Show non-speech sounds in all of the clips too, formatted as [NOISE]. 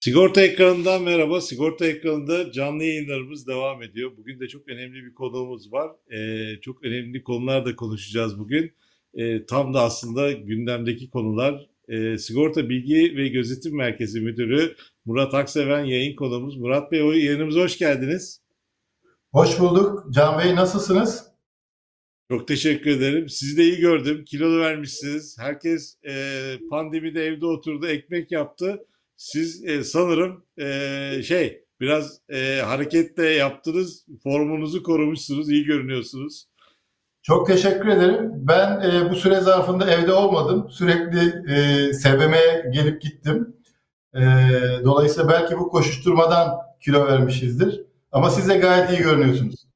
Sigorta ekranından merhaba. Sigorta ekranında canlı yayınlarımız devam ediyor. Bugün de çok önemli bir konuğumuz var. Ee, çok önemli konular da konuşacağız bugün. Ee, tam da aslında gündemdeki konular. Ee, Sigorta Bilgi ve Gözetim Merkezi Müdürü Murat Akseven yayın konuğumuz. Murat Bey yayınımıza hoş geldiniz. Hoş bulduk. Can Bey nasılsınız? Çok teşekkür ederim. Sizi de iyi gördüm. Kilolu vermişsiniz. Herkes e, pandemide evde oturdu, ekmek yaptı. Siz e, sanırım e, şey biraz e, hareket de yaptınız. Formunuzu korumuşsunuz. iyi görünüyorsunuz. Çok teşekkür ederim. Ben e, bu süre zarfında evde olmadım. Sürekli e, SBM'ye gelip gittim. E, dolayısıyla belki bu koşuşturmadan kilo vermişizdir. Ama siz de gayet iyi görünüyorsunuz.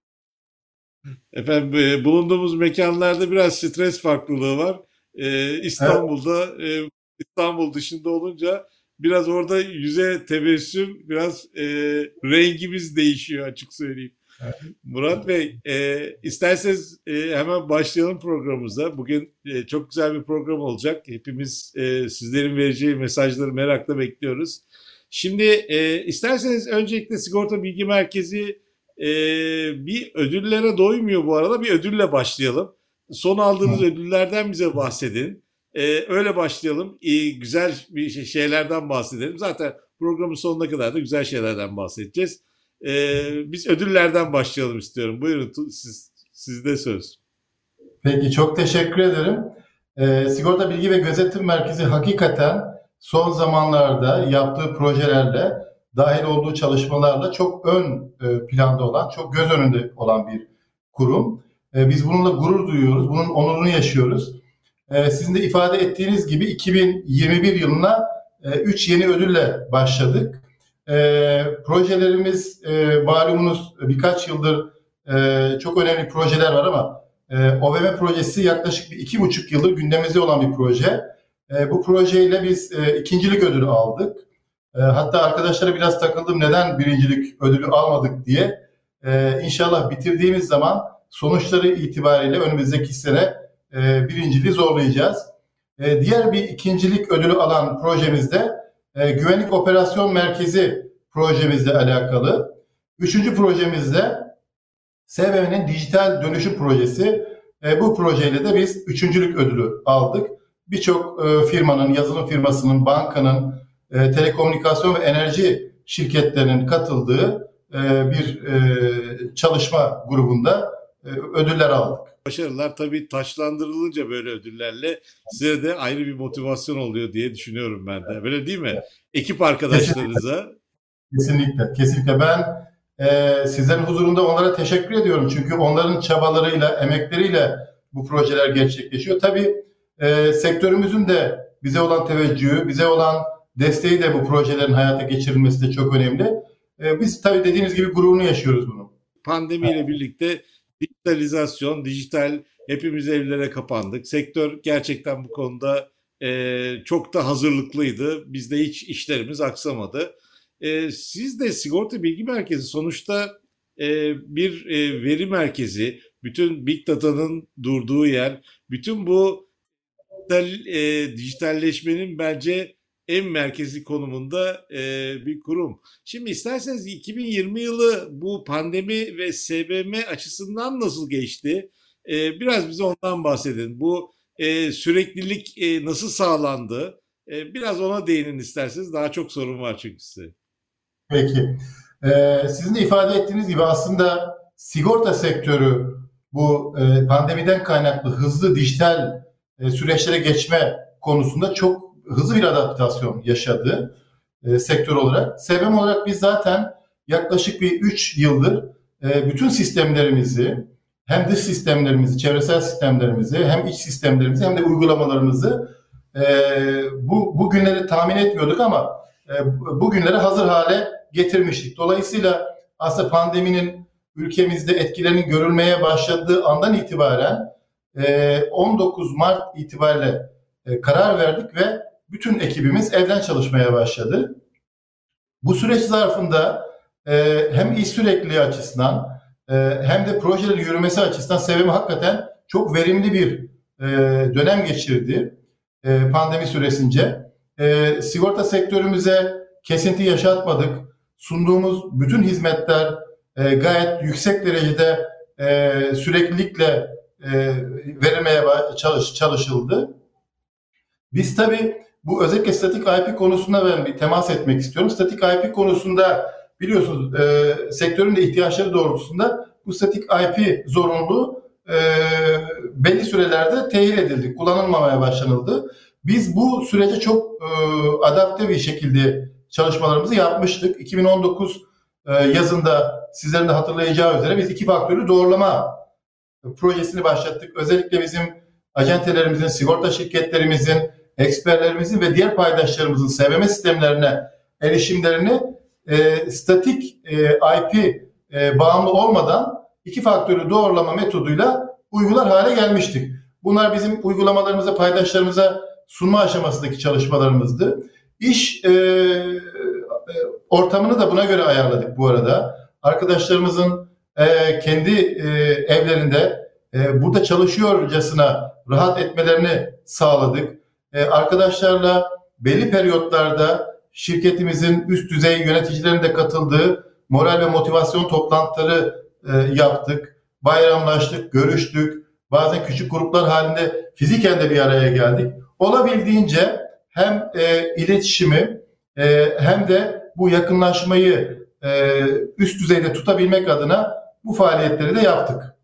Efendim e, bulunduğumuz mekanlarda biraz stres farklılığı var. E, İstanbul'da e, İstanbul dışında olunca biraz orada yüze tebessüm, biraz e, rengimiz değişiyor açık söyleyeyim. Murat Bey, e, isterseniz e, hemen başlayalım programımıza. Bugün e, çok güzel bir program olacak. Hepimiz e, sizlerin vereceği mesajları merakla bekliyoruz. Şimdi e, isterseniz öncelikle Sigorta Bilgi Merkezi e, bir ödüllere doymuyor bu arada. Bir ödülle başlayalım. Son aldığınız ödüllerden bize bahsedin. Ee, öyle başlayalım. İyi, güzel bir şey- şeylerden bahsedelim. Zaten programın sonuna kadar da güzel şeylerden bahsedeceğiz. Ee, biz ödüllerden başlayalım istiyorum. Buyurun siz, sizde söz. Peki çok teşekkür ederim. E, Sigorta Bilgi ve Gözetim Merkezi hakikaten son zamanlarda yaptığı projelerle, dahil olduğu çalışmalarla çok ön e, planda olan, çok göz önünde olan bir kurum. E, biz bununla gurur duyuyoruz, bunun onurunu yaşıyoruz. E, sizin de ifade ettiğiniz gibi 2021 yılına 3 yeni ödülle başladık. E, projelerimiz e, malumunuz birkaç yıldır e, çok önemli projeler var ama e, OVM projesi yaklaşık bir iki buçuk yıldır gündemimizde olan bir proje. E, bu projeyle biz e, ikincilik ödülü aldık. E, hatta arkadaşlara biraz takıldım neden birincilik ödülü almadık diye. E, inşallah bitirdiğimiz zaman sonuçları itibariyle önümüzdeki sene e, birinciliği zorlayacağız. E, diğer bir ikincilik ödülü alan projemizde e, Güvenlik Operasyon Merkezi projemizle alakalı. Üçüncü projemizde SBM'nin dijital dönüşüm projesi. E, bu projeyle de biz üçüncülük ödülü aldık. Birçok e, firmanın, yazılım firmasının, bankanın, e, telekomünikasyon ve enerji şirketlerinin katıldığı e, bir e, çalışma grubunda e, ödüller aldık. Başarılar tabii taşlandırılınca böyle ödüllerle size de ayrı bir motivasyon oluyor diye düşünüyorum ben de. Böyle değil mi? Ekip arkadaşlarınıza. [LAUGHS] Kesinlikle, kesinlikle. Ben e, sizlerin huzurunda onlara teşekkür ediyorum. Çünkü onların çabalarıyla, emekleriyle bu projeler gerçekleşiyor. Tabii e, sektörümüzün de bize olan teveccühü, bize olan desteği de bu projelerin hayata geçirilmesi de çok önemli. E, biz tabii dediğiniz gibi gururunu yaşıyoruz bunu. Pandemiyle birlikte dijitalizasyon, dijital hepimiz evlere kapandık. Sektör gerçekten bu konuda e, çok da hazırlıklıydı. Bizde hiç işlerimiz aksamadı. E, siz de sigorta bilgi merkezi sonuçta e, bir e, veri merkezi, bütün big data'nın durduğu yer, bütün bu dijital, e, dijitalleşmenin bence en merkezi konumunda e, bir kurum. Şimdi isterseniz 2020 yılı bu pandemi ve SBM açısından nasıl geçti? E, biraz bize ondan bahsedin. Bu e, süreklilik e, nasıl sağlandı? E, biraz ona değinin isterseniz. Daha çok sorun var çünkü size. Peki. Ee, sizin de ifade ettiğiniz gibi aslında sigorta sektörü bu e, pandemiden kaynaklı hızlı dijital e, süreçlere geçme konusunda çok hızlı bir adaptasyon yaşadı e, sektör olarak. SBM olarak biz zaten yaklaşık bir 3 yıldır e, bütün sistemlerimizi hem dış sistemlerimizi, çevresel sistemlerimizi hem iç sistemlerimizi hem de uygulamalarımızı e, bu, bu günleri tahmin etmiyorduk ama e, bu hazır hale getirmiştik. Dolayısıyla aslında pandeminin ülkemizde etkilerinin görülmeye başladığı andan itibaren e, 19 Mart itibariyle e, karar verdik ve bütün ekibimiz evden çalışmaya başladı. Bu süreç zarfında e, hem iş sürekliliği açısından e, hem de projelerin yürümesi açısından SVM hakikaten çok verimli bir e, dönem geçirdi e, pandemi süresince. E, sigorta sektörümüze kesinti yaşatmadık. Sunduğumuz bütün hizmetler e, gayet yüksek derecede e, süreklilikle e, verilmeye çalış, çalışıldı. Biz tabii bu özellikle statik IP konusunda ben bir temas etmek istiyorum. Statik IP konusunda biliyorsunuz e, sektörün de ihtiyaçları doğrultusunda bu statik IP zorunluluğu e, belli sürelerde tehir edildi, kullanılmamaya başlanıldı. Biz bu sürece çok e, adapte bir şekilde çalışmalarımızı yapmıştık. 2019 e, yazında sizlerin de hatırlayacağı üzere biz iki faktörlü doğrulama projesini başlattık. Özellikle bizim acentelerimizin, sigorta şirketlerimizin, eksperlerimizin ve diğer paydaşlarımızın SVM sistemlerine erişimlerini e, statik e, IP e, bağımlı olmadan iki faktörlü doğrulama metoduyla uygular hale gelmiştik. Bunlar bizim uygulamalarımıza, paydaşlarımıza sunma aşamasındaki çalışmalarımızdı. İş e, e, ortamını da buna göre ayarladık bu arada. Arkadaşlarımızın e, kendi e, evlerinde e, burada çalışıyorcasına rahat etmelerini sağladık. E, arkadaşlarla belli periyotlarda şirketimizin üst düzey yöneticilerinin de katıldığı moral ve motivasyon toplantıları e, yaptık. Bayramlaştık, görüştük. Bazen küçük gruplar halinde fiziken de bir araya geldik. Olabildiğince hem e, iletişimi e, hem de bu yakınlaşmayı e, üst düzeyde tutabilmek adına bu faaliyetleri de yaptık.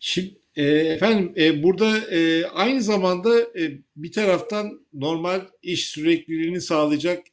Şimdi e, efendim e, burada e, aynı zamanda e, bir taraftan normal iş sürekliliğini sağlayacak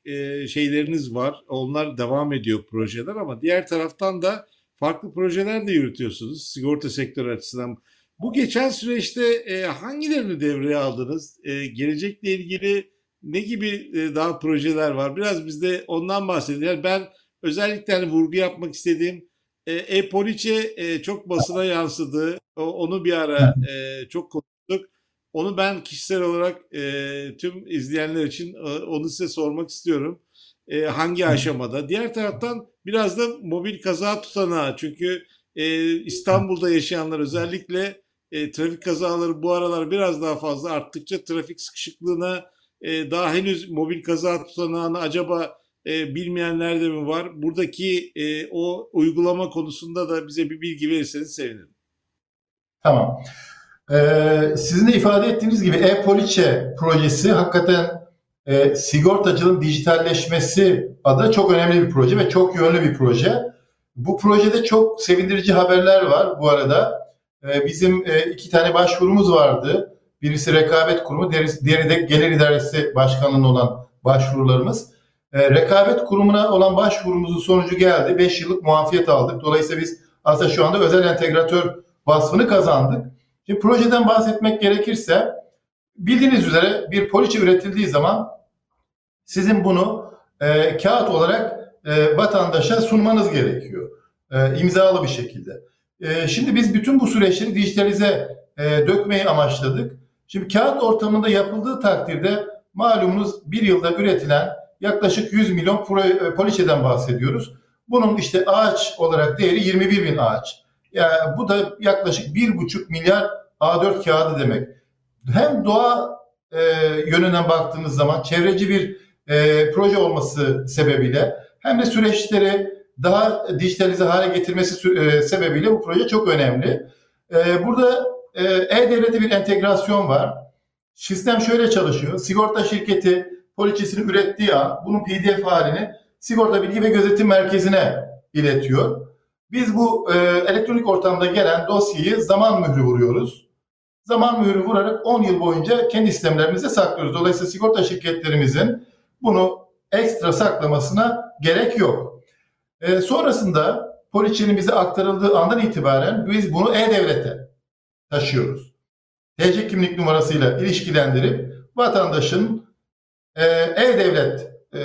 şeyleriniz var. Onlar devam ediyor projeler ama diğer taraftan da farklı projeler de yürütüyorsunuz sigorta sektörü açısından. Bu geçen süreçte hangilerini devreye aldınız? Gelecekle ilgili ne gibi daha projeler var? Biraz bizde ondan bahsedin. Yani ben özellikle hani vurgu yapmak istediğim E-Poliçe e, çok basına yansıdı. O, onu bir ara e, çok konuştuk. Onu ben kişisel olarak e, tüm izleyenler için e, onu size sormak istiyorum. E, hangi aşamada? Diğer taraftan biraz da mobil kaza tutanağı. Çünkü e, İstanbul'da yaşayanlar özellikle e, trafik kazaları bu aralar biraz daha fazla arttıkça trafik sıkışıklığına e, daha henüz mobil kaza tutanağını acaba e, bilmeyenler de mi var? Buradaki e, o uygulama konusunda da bize bir bilgi verirseniz sevinirim. Tamam. Ee, sizin de ifade ettiğiniz gibi e-poliçe projesi hakikaten e, sigortacılığın dijitalleşmesi adı çok önemli bir proje ve çok yönlü bir proje. Bu projede çok sevindirici haberler var bu arada. E, bizim e, iki tane başvurumuz vardı. Birisi rekabet kurumu, diğeri de gelir idaresi başkanlığında olan başvurularımız. E, rekabet kurumuna olan başvurumuzun sonucu geldi. 5 yıllık muafiyet aldık. Dolayısıyla biz aslında şu anda özel entegratör vasfını kazandık. Şimdi projeden bahsetmek gerekirse bildiğiniz üzere bir poliçe üretildiği zaman sizin bunu e, kağıt olarak e, vatandaşa sunmanız gerekiyor. E, imzalı bir şekilde. E, şimdi biz bütün bu süreçleri dijitalize e, dökmeyi amaçladık. Şimdi kağıt ortamında yapıldığı takdirde malumunuz bir yılda üretilen yaklaşık 100 milyon e, poliçeden bahsediyoruz. Bunun işte ağaç olarak değeri 21 bin ağaç. Yani bu da yaklaşık 1,5 milyar A4 kağıdı demek. Hem doğa e, yönünden baktığınız zaman çevreci bir e, proje olması sebebiyle hem de süreçleri daha dijitalize hale getirmesi e, sebebiyle bu proje çok önemli. E, burada e, e-devlete bir entegrasyon var. Sistem şöyle çalışıyor. Sigorta şirketi poliçesini ürettiği an bunun PDF halini sigorta bilgi ve gözetim merkezine iletiyor. Biz bu e, elektronik ortamda gelen dosyayı zaman mührü vuruyoruz. Zaman mührü vurarak 10 yıl boyunca kendi sistemlerimizde saklıyoruz. Dolayısıyla sigorta şirketlerimizin bunu ekstra saklamasına gerek yok. E, sonrasında poliçenin bize aktarıldığı andan itibaren biz bunu e-devlete taşıyoruz. TC kimlik numarasıyla ilişkilendirip vatandaşın e-devlet e,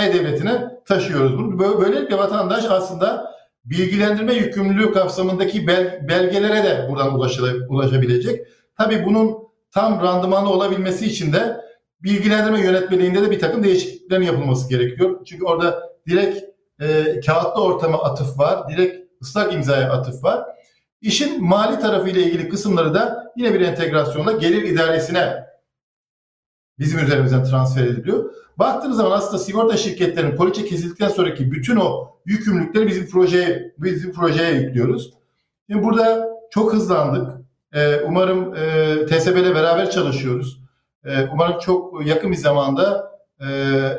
e-devletine taşıyoruz bunu. Böylelikle vatandaş aslında bilgilendirme yükümlülüğü kapsamındaki belgelere de buradan ulaşabilecek. Tabii bunun tam randımanlı olabilmesi için de bilgilendirme yönetmeliğinde de bir takım değişikliklerin yapılması gerekiyor. Çünkü orada direkt e, kağıtlı ortama atıf var, direkt ıslak imzaya atıf var. İşin mali tarafıyla ilgili kısımları da yine bir entegrasyonla gelir idaresine bizim üzerimizden transfer ediliyor. Baktığınız zaman aslında sigorta şirketlerinin poliçe kesildikten sonraki bütün o yükümlülükleri bizim projeye bizim projeye yüklüyoruz. Şimdi burada çok hızlandık. Ee, umarım e, TSB ile beraber çalışıyoruz. Ee, umarım çok yakın bir zamanda e,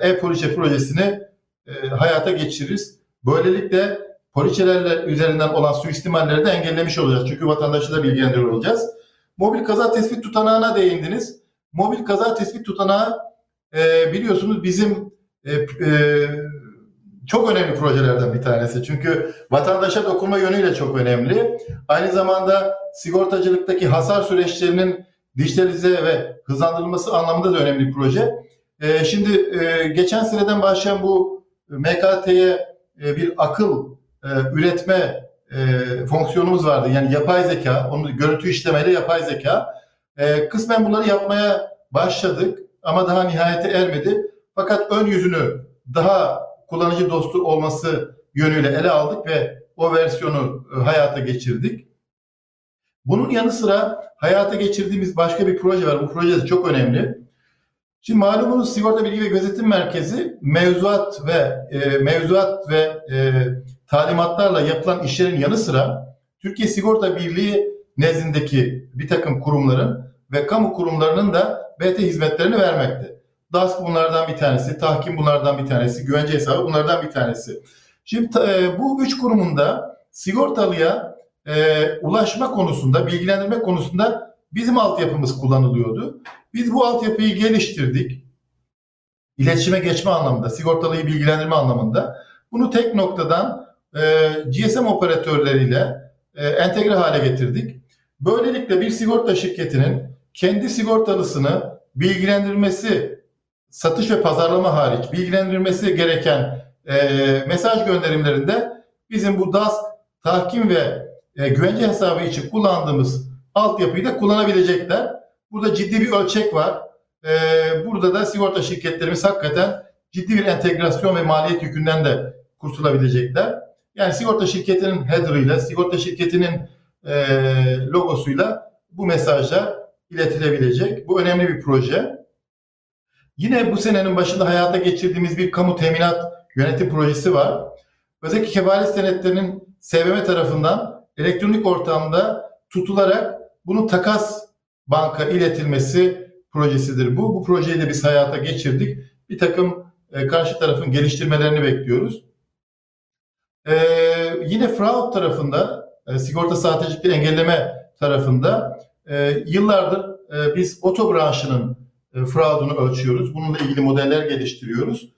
e-poliçe projesini e, hayata geçiririz. Böylelikle poliçelerle üzerinden olan suistimalleri de engellemiş olacağız. Çünkü vatandaşı da bilgilendiriyor olacağız. Mobil kaza tespit tutanağına değindiniz. Mobil kaza tespit tutanağı e, biliyorsunuz bizim e, e, çok önemli projelerden bir tanesi. Çünkü vatandaşa dokunma yönüyle çok önemli. Aynı zamanda sigortacılıktaki hasar süreçlerinin dijitalize ve hızlandırılması anlamında da önemli bir proje. E, şimdi e, geçen seneden başlayan bu MKT'ye e, bir akıl e, üretme e, fonksiyonumuz vardı. Yani yapay zeka, onu görüntü işlemeyle yapay zeka. E, kısmen bunları yapmaya başladık ama daha nihayete ermedi. Fakat ön yüzünü daha kullanıcı dostu olması yönüyle ele aldık ve o versiyonu e, hayata geçirdik. Bunun yanı sıra hayata geçirdiğimiz başka bir proje var. Bu proje de çok önemli. Şimdi malumunuz Sigorta Bilgi ve Gözetim Merkezi mevzuat ve e, mevzuat ve e, talimatlarla yapılan işlerin yanı sıra Türkiye Sigorta Birliği nezdindeki bir takım kurumların ve kamu kurumlarının da BT hizmetlerini vermekte. DASK bunlardan bir tanesi, tahkim bunlardan bir tanesi, güvence hesabı bunlardan bir tanesi. Şimdi e, bu üç kurumunda sigortalıya e, ulaşma konusunda, bilgilendirme konusunda bizim altyapımız kullanılıyordu. Biz bu altyapıyı geliştirdik. İletişime geçme anlamında, sigortalıyı bilgilendirme anlamında. Bunu tek noktadan e, GSM operatörleriyle e, entegre hale getirdik. Böylelikle bir sigorta şirketinin kendi sigortalısını bilgilendirmesi, satış ve pazarlama hariç bilgilendirmesi gereken e, mesaj gönderimlerinde bizim bu DASK tahkim ve e, güvence hesabı için kullandığımız altyapıyı da kullanabilecekler. Burada ciddi bir ölçek var. E, burada da sigorta şirketlerimiz hakikaten ciddi bir entegrasyon ve maliyet yükünden de kurtulabilecekler. Yani sigorta şirketinin header'ıyla, sigorta şirketinin e, logosuyla bu mesajlar iletilebilecek. Bu önemli bir proje. Yine bu senenin başında hayata geçirdiğimiz bir kamu teminat yönetim projesi var. Özellikle kefalet senetlerinin SBM tarafından elektronik ortamda tutularak bunun takas banka iletilmesi projesidir bu. Bu projeyi de biz hayata geçirdik. Bir takım e, karşı tarafın geliştirmelerini bekliyoruz. E, yine fraud tarafında, e, sigorta sahtecilikleri engelleme tarafında e, yıllardır e, biz oto branşının e, fraudunu ölçüyoruz. Bununla ilgili modeller geliştiriyoruz.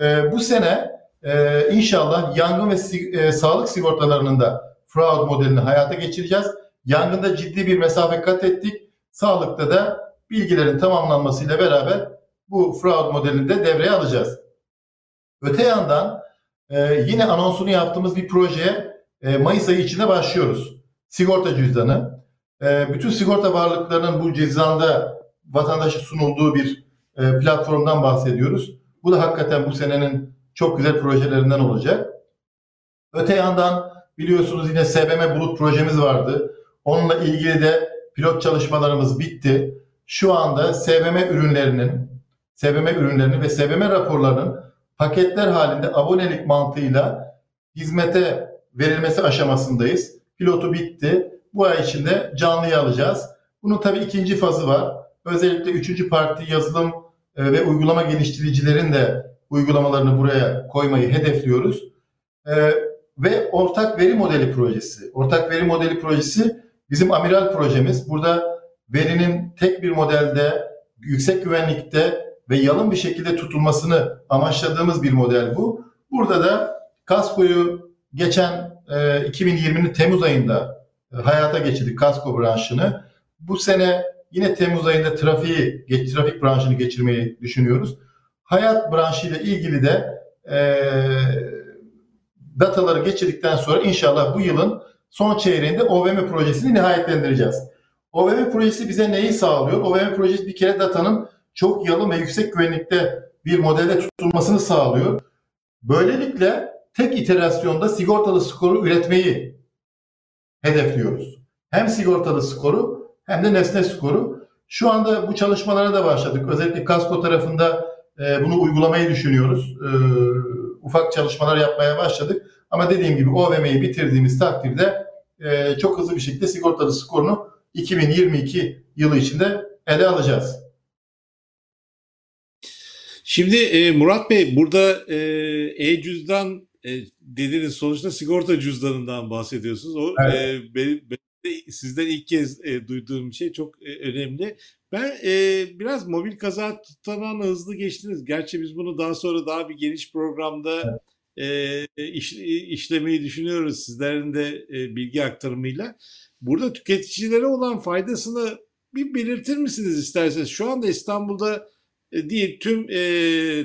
E, bu sene e, inşallah yangın ve e, sağlık sigortalarının da fraud modelini hayata geçireceğiz. Yangında ciddi bir mesafe kat ettik. Sağlıkta da bilgilerin tamamlanmasıyla beraber bu fraud modelini de devreye alacağız. Öte yandan e, yine anonsunu yaptığımız bir projeye e, Mayıs ayı içinde başlıyoruz. Sigorta cüzdanı. E, bütün sigorta varlıklarının bu cüzdanda vatandaşa sunulduğu bir e, platformdan bahsediyoruz. Bu da hakikaten bu senenin çok güzel projelerinden olacak. Öte yandan biliyorsunuz yine SBM Bulut projemiz vardı. Onunla ilgili de pilot çalışmalarımız bitti. Şu anda SBM ürünlerinin, SBM ürünlerinin ve SBM raporlarının paketler halinde abonelik mantığıyla hizmete verilmesi aşamasındayız. Pilotu bitti. Bu ay içinde canlıya alacağız. Bunun tabii ikinci fazı var. Özellikle üçüncü parti yazılım e, ve uygulama geliştiricilerin de uygulamalarını buraya koymayı hedefliyoruz. E, ve ortak veri modeli projesi. Ortak veri modeli projesi bizim amiral projemiz. Burada verinin tek bir modelde, yüksek güvenlikte ve yalın bir şekilde tutulmasını amaçladığımız bir model bu. Burada da kaskoyu geçen e, 2020'nin Temmuz ayında e, hayata geçirdik kasko branşını. Bu sene yine Temmuz ayında trafiği, trafik branşını geçirmeyi düşünüyoruz. Hayat branşıyla ilgili de e, dataları geçirdikten sonra inşallah bu yılın son çeyreğinde OVM projesini nihayetlendireceğiz. OVM projesi bize neyi sağlıyor? OVM projesi bir kere datanın çok yalın ve yüksek güvenlikte bir modelde tutulmasını sağlıyor. Böylelikle tek iterasyonda sigortalı skoru üretmeyi hedefliyoruz. Hem sigortalı skoru hem de nesne skoru. Şu anda bu çalışmalara da başladık. Özellikle kasko tarafında e, bunu uygulamayı düşünüyoruz. E, ufak çalışmalar yapmaya başladık. Ama dediğim gibi OVM'yi bitirdiğimiz takdirde e, çok hızlı bir şekilde sigortalı skorunu 2022 yılı içinde ele alacağız. Şimdi e, Murat Bey burada e, e-cüzdan e, sonuçta sigorta cüzdanından bahsediyorsunuz. O Evet. e, benim, benim de sizden ilk kez e, duyduğum şey çok e, önemli. Ben e, biraz mobil kaza tutanağına hızlı geçtiniz. Gerçi biz bunu daha sonra daha bir geniş programda e, iş, işlemeyi düşünüyoruz sizlerin de e, bilgi aktarımıyla. Burada tüketicilere olan faydasını bir belirtir misiniz isterseniz? Şu anda İstanbul'da e, değil tüm e,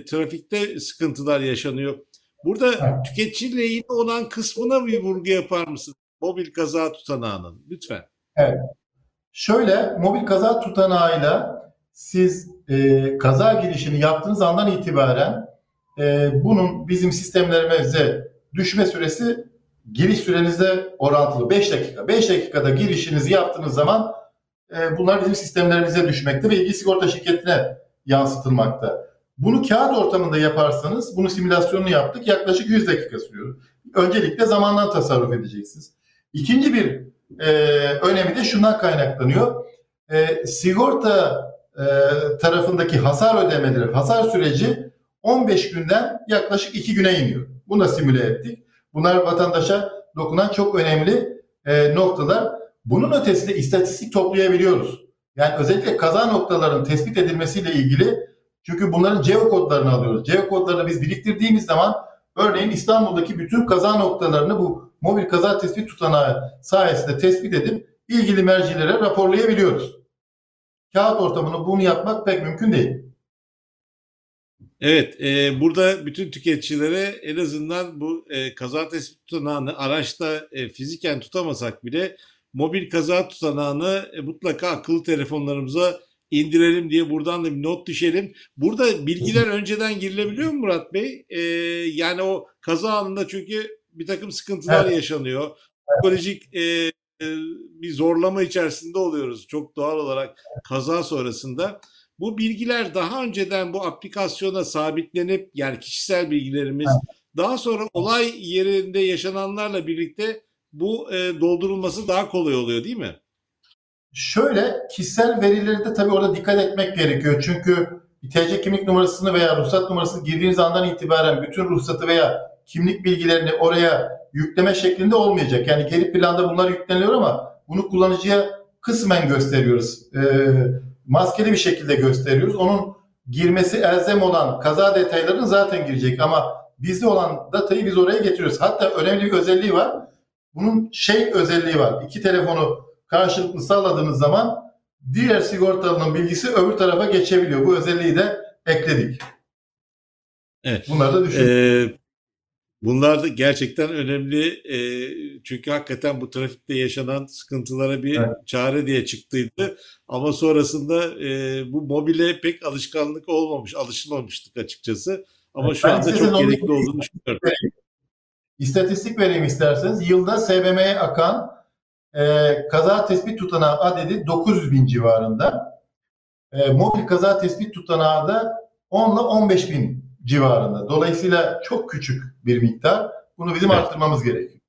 trafikte sıkıntılar yaşanıyor. Burada Evet. tüketici lehine olan kısmına bir vurgu yapar mısınız? Mobil kaza tutanağının lütfen. Şöyle mobil kaza tutanağıyla siz e, kaza girişini yaptığınız andan itibaren e, bunun bizim sistemlerimize düşme süresi giriş sürenizle orantılı 5 dakika. 5 dakikada girişinizi yaptığınız zaman e, bunlar bizim sistemlerimize düşmekte ve ilgili sigorta şirketine yansıtılmakta. Bunu kağıt ortamında yaparsanız, bunu simülasyonunu yaptık, yaklaşık 100 dakika sürüyor. Öncelikle zamandan tasarruf edeceksiniz. İkinci bir e, önemi de şundan kaynaklanıyor. E, sigorta e, tarafındaki hasar ödemeleri, hasar süreci 15 günden yaklaşık 2 güne iniyor. Bunu da simüle ettik. Bunlar vatandaşa dokunan çok önemli e, noktalar. Bunun ötesinde istatistik toplayabiliyoruz. Yani özellikle kaza noktalarının tespit edilmesiyle ilgili çünkü bunların geo kodlarını alıyoruz. Geo kodlarını biz biriktirdiğimiz zaman örneğin İstanbul'daki bütün kaza noktalarını bu mobil kaza tespit tutanağı sayesinde tespit edip ilgili mercilere raporlayabiliyoruz. Kağıt ortamını bunu yapmak pek mümkün değil. Evet, e, burada bütün tüketicilere en azından bu e, kaza tespit tutanağını araçta e, fiziken tutamasak bile mobil kaza tutanağını e, mutlaka akıllı telefonlarımıza indirelim diye buradan da bir not düşelim. Burada bilgiler önceden girilebiliyor mu Murat Bey? E, yani o kaza anında çünkü bir takım sıkıntılar Evet. yaşanıyor. Psikolojik e, e, bir zorlama içerisinde oluyoruz çok doğal olarak kaza sonrasında. Bu bilgiler daha önceden bu aplikasyona sabitlenip yani kişisel bilgilerimiz daha sonra olay yerinde yaşananlarla birlikte bu e, doldurulması daha kolay oluyor değil mi? Şöyle kişisel verileri de tabii orada dikkat etmek gerekiyor. Çünkü TC kimlik numarasını veya ruhsat numarasını girdiğiniz andan itibaren bütün ruhsatı veya kimlik bilgilerini oraya yükleme şeklinde olmayacak. Yani geri planda bunlar yükleniyor ama bunu kullanıcıya kısmen gösteriyoruz. Ee, maskeli bir şekilde gösteriyoruz. Onun girmesi elzem olan kaza detaylarını zaten girecek ama bizde olan datayı biz oraya getiriyoruz. Hatta önemli bir özelliği var. Bunun şey özelliği var. İki telefonu karşılıklı sağladığınız zaman diğer sigortalının bilgisi öbür tarafa geçebiliyor. Bu özelliği de ekledik. Evet. Bunları da düşünün. Ee, bunlar da gerçekten önemli e, çünkü hakikaten bu trafikte yaşanan sıkıntılara bir Evet. çare diye çıktıydı. Ama sonrasında e, bu mobile pek alışkanlık olmamış, alışılmamıştık açıkçası. Ama Evet, şu anda çok gerekli olduğunu düşünüyorum. İstatistik vereyim isterseniz. Yılda SBM'ye akan e, kaza tespit tutanağı adedi 900 bin civarında. E, mobil kaza tespit tutanağı da 10 ile 15 bin civarında. Dolayısıyla çok küçük bir miktar. Bunu bizim Evet. arttırmamız gerekiyor.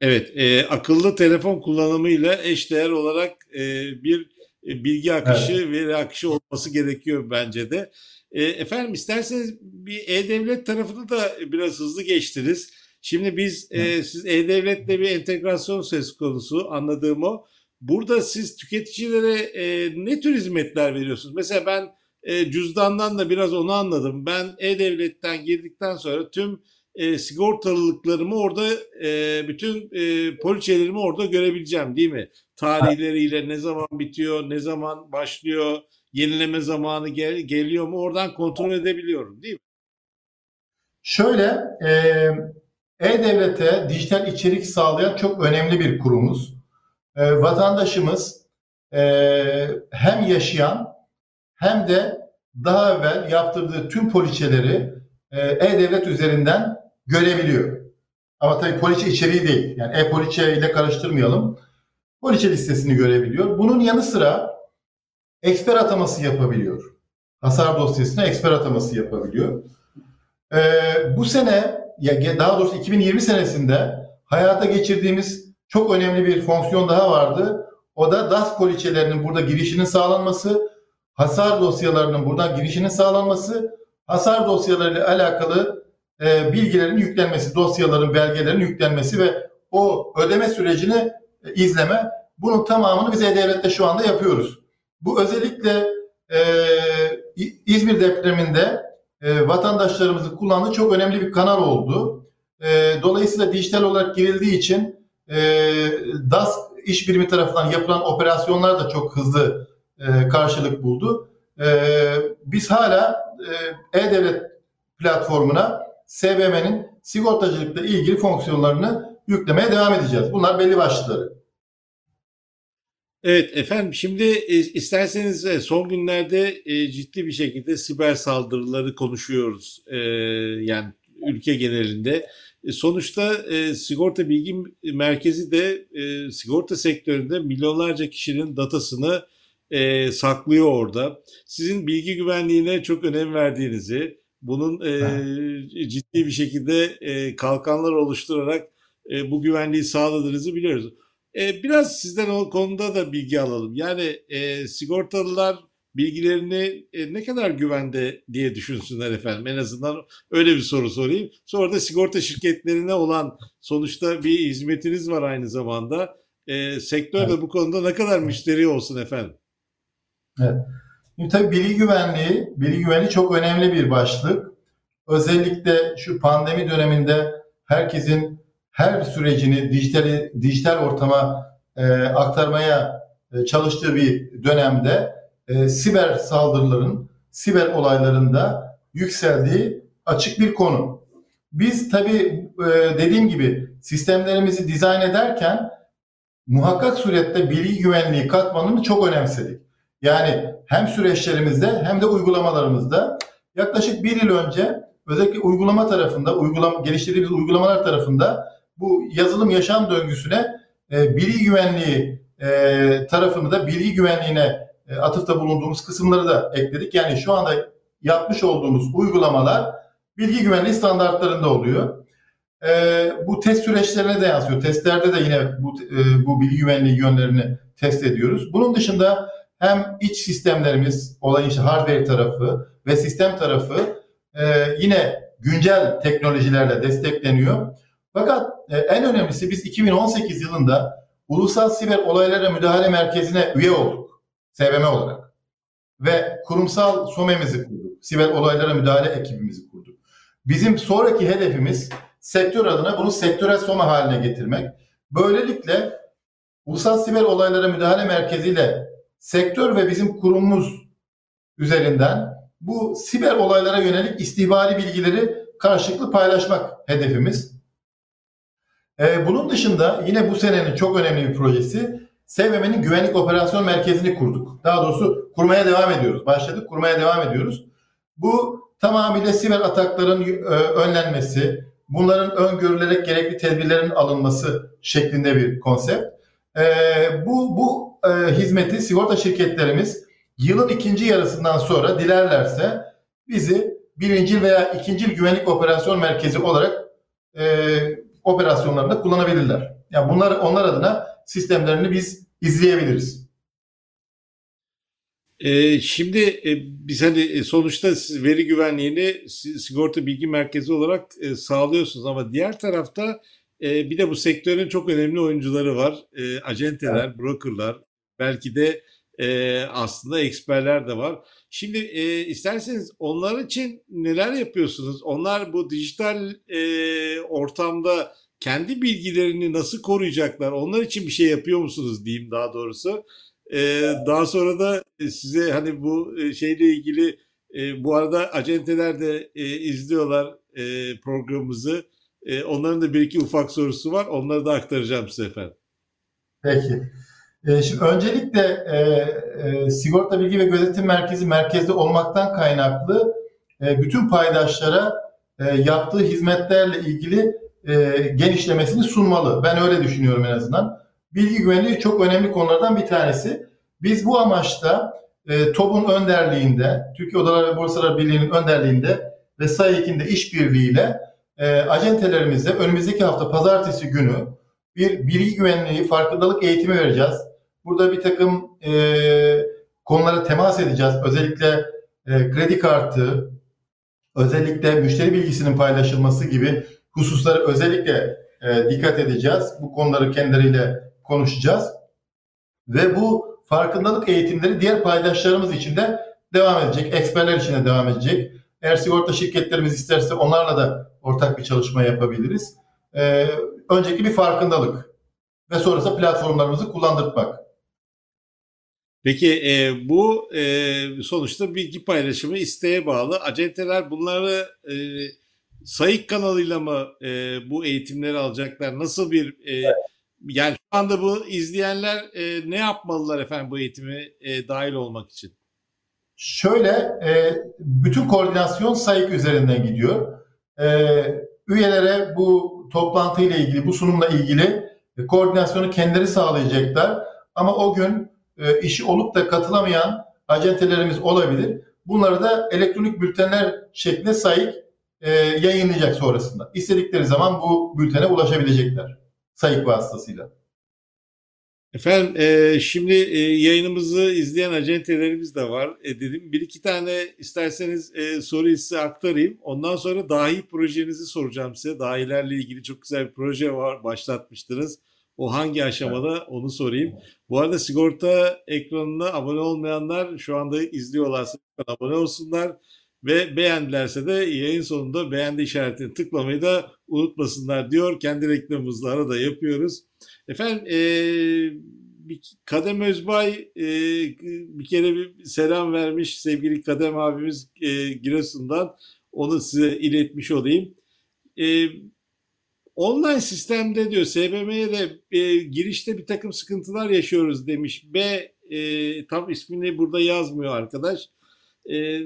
Evet, e, akıllı telefon kullanımıyla eşdeğer olarak e, bir e, bilgi akışı, veri akışı olması gerekiyor bence de. E, efendim isterseniz bir e-devlet tarafını da biraz hızlı geçtiniz. Şimdi biz, e, siz e-devletle bir entegrasyon söz konusu anladığım o. Burada siz tüketicilere e, ne tür hizmetler veriyorsunuz? Mesela ben e, cüzdandan da biraz onu anladım. Ben e-devletten girdikten sonra tüm e, sigortalılıklarımı orada e, bütün e, poliçelerimi orada görebileceğim değil mi? Tarihleriyle ne zaman bitiyor, ne zaman başlıyor, yenileme zamanı gel- geliyor mu oradan kontrol edebiliyorum değil mi? Şöyle, e, E-Devlet'e dijital içerik sağlayan çok önemli bir kurumuz. E, vatandaşımız e, hem yaşayan hem de daha evvel yaptırdığı tüm poliçeleri e, E-Devlet üzerinden görebiliyor. Ama tabii poliçe içeriği değil. Yani e-poliçe ile karıştırmayalım. Poliçe listesini görebiliyor. Bunun yanı sıra eksper ataması yapabiliyor. Hasar dosyasına eksper ataması yapabiliyor. Ee, bu sene, ya daha doğrusu 2020 senesinde hayata geçirdiğimiz çok önemli bir fonksiyon daha vardı. O da DAS poliçelerinin burada girişinin sağlanması, hasar dosyalarının buradan girişinin sağlanması, hasar dosyalarıyla alakalı e, bilgilerin yüklenmesi, dosyaların, belgelerin yüklenmesi ve o ödeme sürecini e, izleme. Bunun tamamını biz E-Devlet'te şu anda yapıyoruz. Bu özellikle e, İzmir depreminde e, vatandaşlarımızın kullandığı çok önemli bir kanal oldu. E, dolayısıyla dijital olarak girildiği için e, DAS iş birimi tarafından yapılan operasyonlar da çok hızlı e, karşılık buldu. E, biz hala e, E-Devlet platformuna SBM'nin sigortacılıkla ilgili fonksiyonlarını yüklemeye devam edeceğiz. Bunlar belli başlıkları. Evet efendim şimdi e, isterseniz e, son günlerde e, ciddi bir şekilde siber saldırıları konuşuyoruz. E, yani ülke genelinde. E, sonuçta e, sigorta bilgi merkezi de e, sigorta sektöründe milyonlarca kişinin datasını e, saklıyor orada. Sizin bilgi güvenliğine çok önem verdiğinizi, bunun e, ciddi bir şekilde e, kalkanlar oluşturarak e, bu güvenliği sağladığınızı biliyoruz. E, biraz sizden o konuda da bilgi alalım. Yani e, sigortalılar bilgilerini e, ne kadar güvende diye düşünsünler efendim. En azından öyle bir soru sorayım. Sonra da sigorta şirketlerine olan sonuçta bir hizmetiniz var aynı zamanda. E, sektör de Evet. bu konuda ne kadar müşteri olsun efendim. Şimdi tabii bilgi güvenliği, bilgi güvenliği çok önemli bir başlık. Özellikle şu pandemi döneminde herkesin her sürecini dijital dijital ortama e, aktarmaya e, çalıştığı bir dönemde e, siber saldırıların, siber olaylarında yükseldiği açık bir konu. Biz tabii e, dediğim gibi sistemlerimizi dizayn ederken muhakkak surette bilgi güvenliği katmanını çok önemsedik. Yani hem süreçlerimizde hem de uygulamalarımızda yaklaşık bir yıl önce özellikle uygulama tarafında, uygulama, geliştirdiğimiz uygulamalar tarafında bu yazılım yaşam döngüsüne e, bilgi güvenliği e, tarafını da bilgi güvenliğine e, atıfta bulunduğumuz kısımları da ekledik. Yani şu anda yapmış olduğumuz uygulamalar bilgi güvenliği standartlarında oluyor. E, bu test süreçlerine de yansıyor. Testlerde de yine bu, e, bu bilgi güvenliği yönlerini test ediyoruz. Bunun dışında hem iç sistemlerimiz, olayın işte hardware tarafı ve sistem tarafı e, yine güncel teknolojilerle destekleniyor. Fakat e, en önemlisi biz 2018 yılında Ulusal Siber Olaylara Müdahale Merkezi'ne üye olduk. SBM olarak. Ve kurumsal SOME'mizi kurduk. Siber Olaylara Müdahale ekibimizi kurduk. Bizim sonraki hedefimiz sektör adına bunu sektörel SOME haline getirmek. Böylelikle Ulusal Siber Olaylara Müdahale Merkezi ile sektör ve bizim kurumumuz üzerinden bu siber olaylara yönelik istihbari bilgileri karşılıklı paylaşmak hedefimiz. Ee, bunun dışında yine bu senenin çok önemli bir projesi SVM'nin Güvenlik Operasyon Merkezi'ni kurduk. Daha doğrusu kurmaya devam ediyoruz. Başladık, kurmaya devam ediyoruz. Bu tamamıyla siber atakların e, önlenmesi, bunların öngörülerek gerekli tedbirlerin alınması şeklinde bir konsept. Ee, bu bu e, hizmeti sigorta şirketlerimiz yılın ikinci yarısından sonra dilerlerse bizi birincil veya ikincil güvenlik operasyon merkezi olarak e, operasyonlarında kullanabilirler. Yani bunlar onlar adına sistemlerini biz izleyebiliriz. Ee, şimdi e, biz hani e, sonuçta siz veri güvenliğini si- sigorta bilgi merkezi olarak e, sağlıyorsunuz ama diğer tarafta e, bir de bu sektörün çok önemli oyuncuları var. E, acenteler, brokerlar, belki de e, aslında eksperler de var. Şimdi e, isterseniz onlar için neler yapıyorsunuz? Onlar bu dijital e, ortamda kendi bilgilerini nasıl koruyacaklar? Onlar için bir şey yapıyor musunuz diyeyim daha doğrusu. Ee, daha sonra da size hani bu e, şeyle ilgili e, bu arada acenteler de e, izliyorlar e, programımızı. E, onların da bir iki ufak sorusu var. Onları da aktaracağım size efendim. Peki. E, şimdi öncelikle e, e, Sigorta Bilgi ve Gözetim Merkezi merkezde olmaktan kaynaklı e, bütün paydaşlara e, yaptığı hizmetlerle ilgili e, genişlemesini sunmalı. Ben öyle düşünüyorum en azından. Bilgi güvenliği çok önemli konulardan bir tanesi. Biz bu amaçta e, TOB'un önderliğinde, Türkiye Odalar ve Borsalar Birliği'nin önderliğinde ve SAİK'in de işbirliğiyle e, acentelerimizde önümüzdeki hafta pazartesi günü bir bilgi güvenliği farkındalık eğitimi vereceğiz. Burada bir takım e, konulara temas edeceğiz. Özellikle e, kredi kartı, özellikle müşteri bilgisinin paylaşılması gibi hususlara özellikle e, dikkat edeceğiz. Bu konuları kendileriyle konuşacağız. Ve bu farkındalık eğitimleri diğer paydaşlarımız için de devam edecek. Eksperler için de devam edecek. Eğer sigorta şirketlerimiz isterse onlarla da ortak bir çalışma yapabiliriz. E, önceki bir farkındalık ve sonrasında platformlarımızı kullandırmak. Peki e, bu e, sonuçta bilgi paylaşımı isteğe bağlı. Acenteler bunları e, SAİK kanalıyla mı e, bu eğitimleri alacaklar? Nasıl bir e, yani şu anda bu izleyenler e, ne yapmalılar efendim bu eğitime e, dahil olmak için? Şöyle e, bütün koordinasyon SAİK üzerinden gidiyor. E, üyelere bu toplantıyla ilgili, bu sunumla ilgili e, koordinasyonu kendileri sağlayacaklar. Ama o gün e, işi olup da katılamayan acentelerimiz olabilir. Bunları da elektronik bültenler şeklinde SAİK e, yayınlayacak sonrasında. İstedikleri zaman bu bültene ulaşabilecekler SAİK vasıtasıyla. Efendim e, şimdi e, yayınımızı izleyen acentelerimiz de var e, dedim. Bir iki tane isterseniz e, soruyu size aktarayım. Ondan sonra dahi projenizi soracağım size. Dahilerle ilgili çok güzel bir proje var başlatmıştınız. O hangi aşamada onu sorayım. Bu arada sigorta ekranına abone olmayanlar şu anda izliyorlarsa abone olsunlar. Ve beğendilerse de yayın sonunda beğendi işaretini tıklamayı da unutmasınlar diyor. Kendi reklamımızla arada yapıyoruz. Efendim e, Kadem Özbay e, bir kere bir selam vermiş sevgili Kadem abimiz e, Giresun'dan. Onu size iletmiş olayım. E, online sistemde diyor SBM'ye de e, girişte bir takım sıkıntılar yaşıyoruz demiş. B e, tam ismini burada yazmıyor arkadaş. E,